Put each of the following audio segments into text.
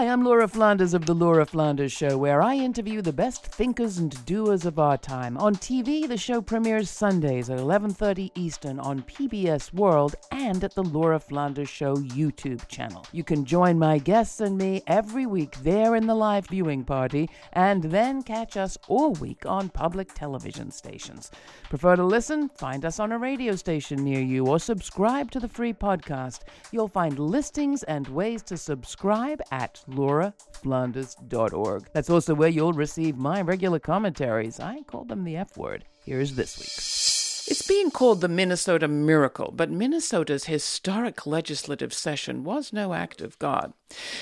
Hi, I'm Laura Flanders of The Laura Flanders Show, where I interview the best thinkers and doers of our time. On TV, the show premieres Sundays at 11:30 Eastern on PBS World and at the Laura Flanders Show YouTube channel. You can join my guests and me every week there in the live viewing party and then catch us all week on public television stations. Prefer to listen? Find us on a radio station near you or subscribe to the free podcast. You'll find listings and ways to subscribe at lauraflanders.org. That's also where you'll receive my regular commentaries. I call them the F word. Here's this week's. It's being called the Minnesota Miracle, but Minnesota's historic legislative session was no act of God.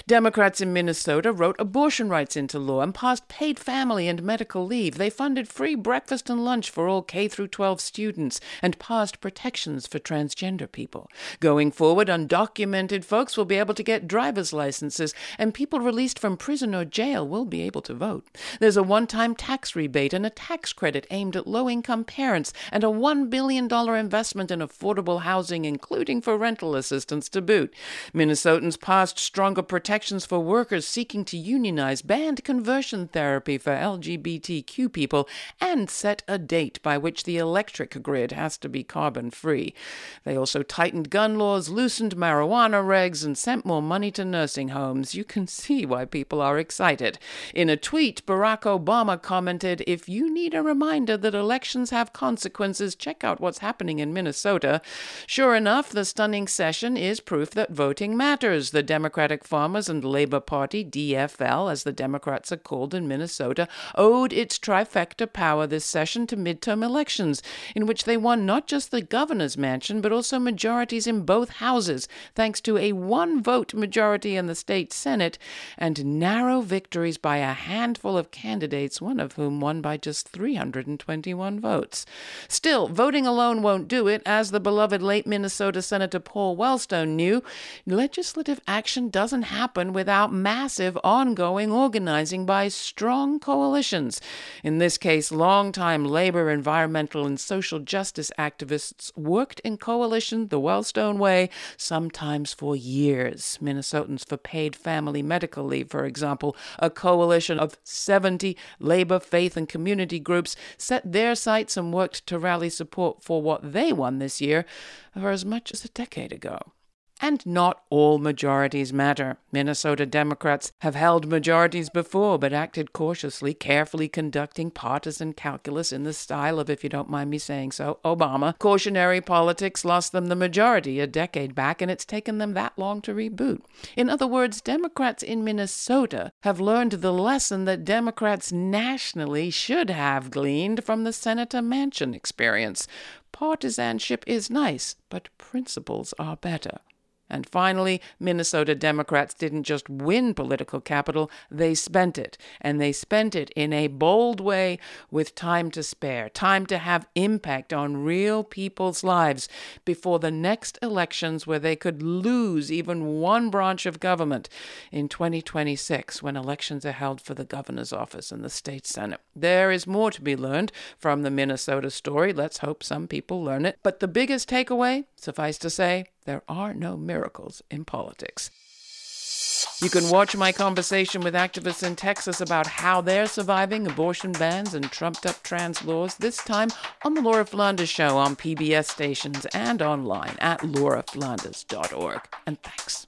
Democrats in Minnesota wrote abortion rights into law and passed paid family and medical leave. They funded free breakfast and lunch for all K through 12 students and passed protections for transgender people. Going forward, undocumented folks will be able to get driver's licenses and people released from prison or jail will be able to vote. There's a one-time tax rebate and a tax credit aimed at low-income parents and a $1 billion investment in affordable housing including for rental assistance to boot. Minnesotans passed stronger protections for workers seeking to unionize, banned conversion therapy for LGBTQ people, and set a date by which the electric grid has to be carbon free. They also tightened gun laws, loosened marijuana regs, and sent more money to nursing homes. You can see why people are excited. In a tweet, Barack Obama commented If you need a reminder that elections have consequences, check out what's happening in Minnesota. Sure enough, the stunning session is proof that voting matters. The Democratic Farmers and Labor Party, DFL, as the Democrats are called in Minnesota, owed its trifecta power this session to midterm elections, in which they won not just the governor's mansion, but also majorities in both houses, thanks to a one vote majority in the state Senate and narrow victories by a handful of candidates, one of whom won by just 321 votes. Still, voting alone won't do it, as the beloved late Minnesota Senator Paul Wellstone knew. Legislative action doesn't happen without massive ongoing organizing by strong coalitions. In this case, longtime labor, environmental, and social justice activists worked in coalition the Wellstone way, sometimes for years. Minnesotans for Paid Family Medical Leave, for example, a coalition of 70 labor, faith, and community groups set their sights and worked to rally support for what they won this year for as much as a decade ago. And not all majorities matter. Minnesota Democrats have held majorities before, but acted cautiously, carefully conducting partisan calculus in the style of, if you don't mind me saying so, Obama. Cautionary politics lost them the majority a decade back, and it's taken them that long to reboot. In other words, Democrats in Minnesota have learned the lesson that Democrats nationally should have gleaned from the Senator Manchin experience. Partisanship is nice, but principles are better. And finally, Minnesota Democrats didn't just win political capital, they spent it. And they spent it in a bold way with time to spare, time to have impact on real people's lives before the next elections where they could lose even one branch of government in 2026 when elections are held for the governor's office and the state senate. There is more to be learned from the Minnesota story. Let's hope some people learn it. But the biggest takeaway, suffice to say, there are no miracles in politics. You can watch my conversation with activists in Texas about how they're surviving abortion bans and trumped up trans laws, this time on The Laura Flanders Show on PBS stations and online at lauraflanders.org. And thanks.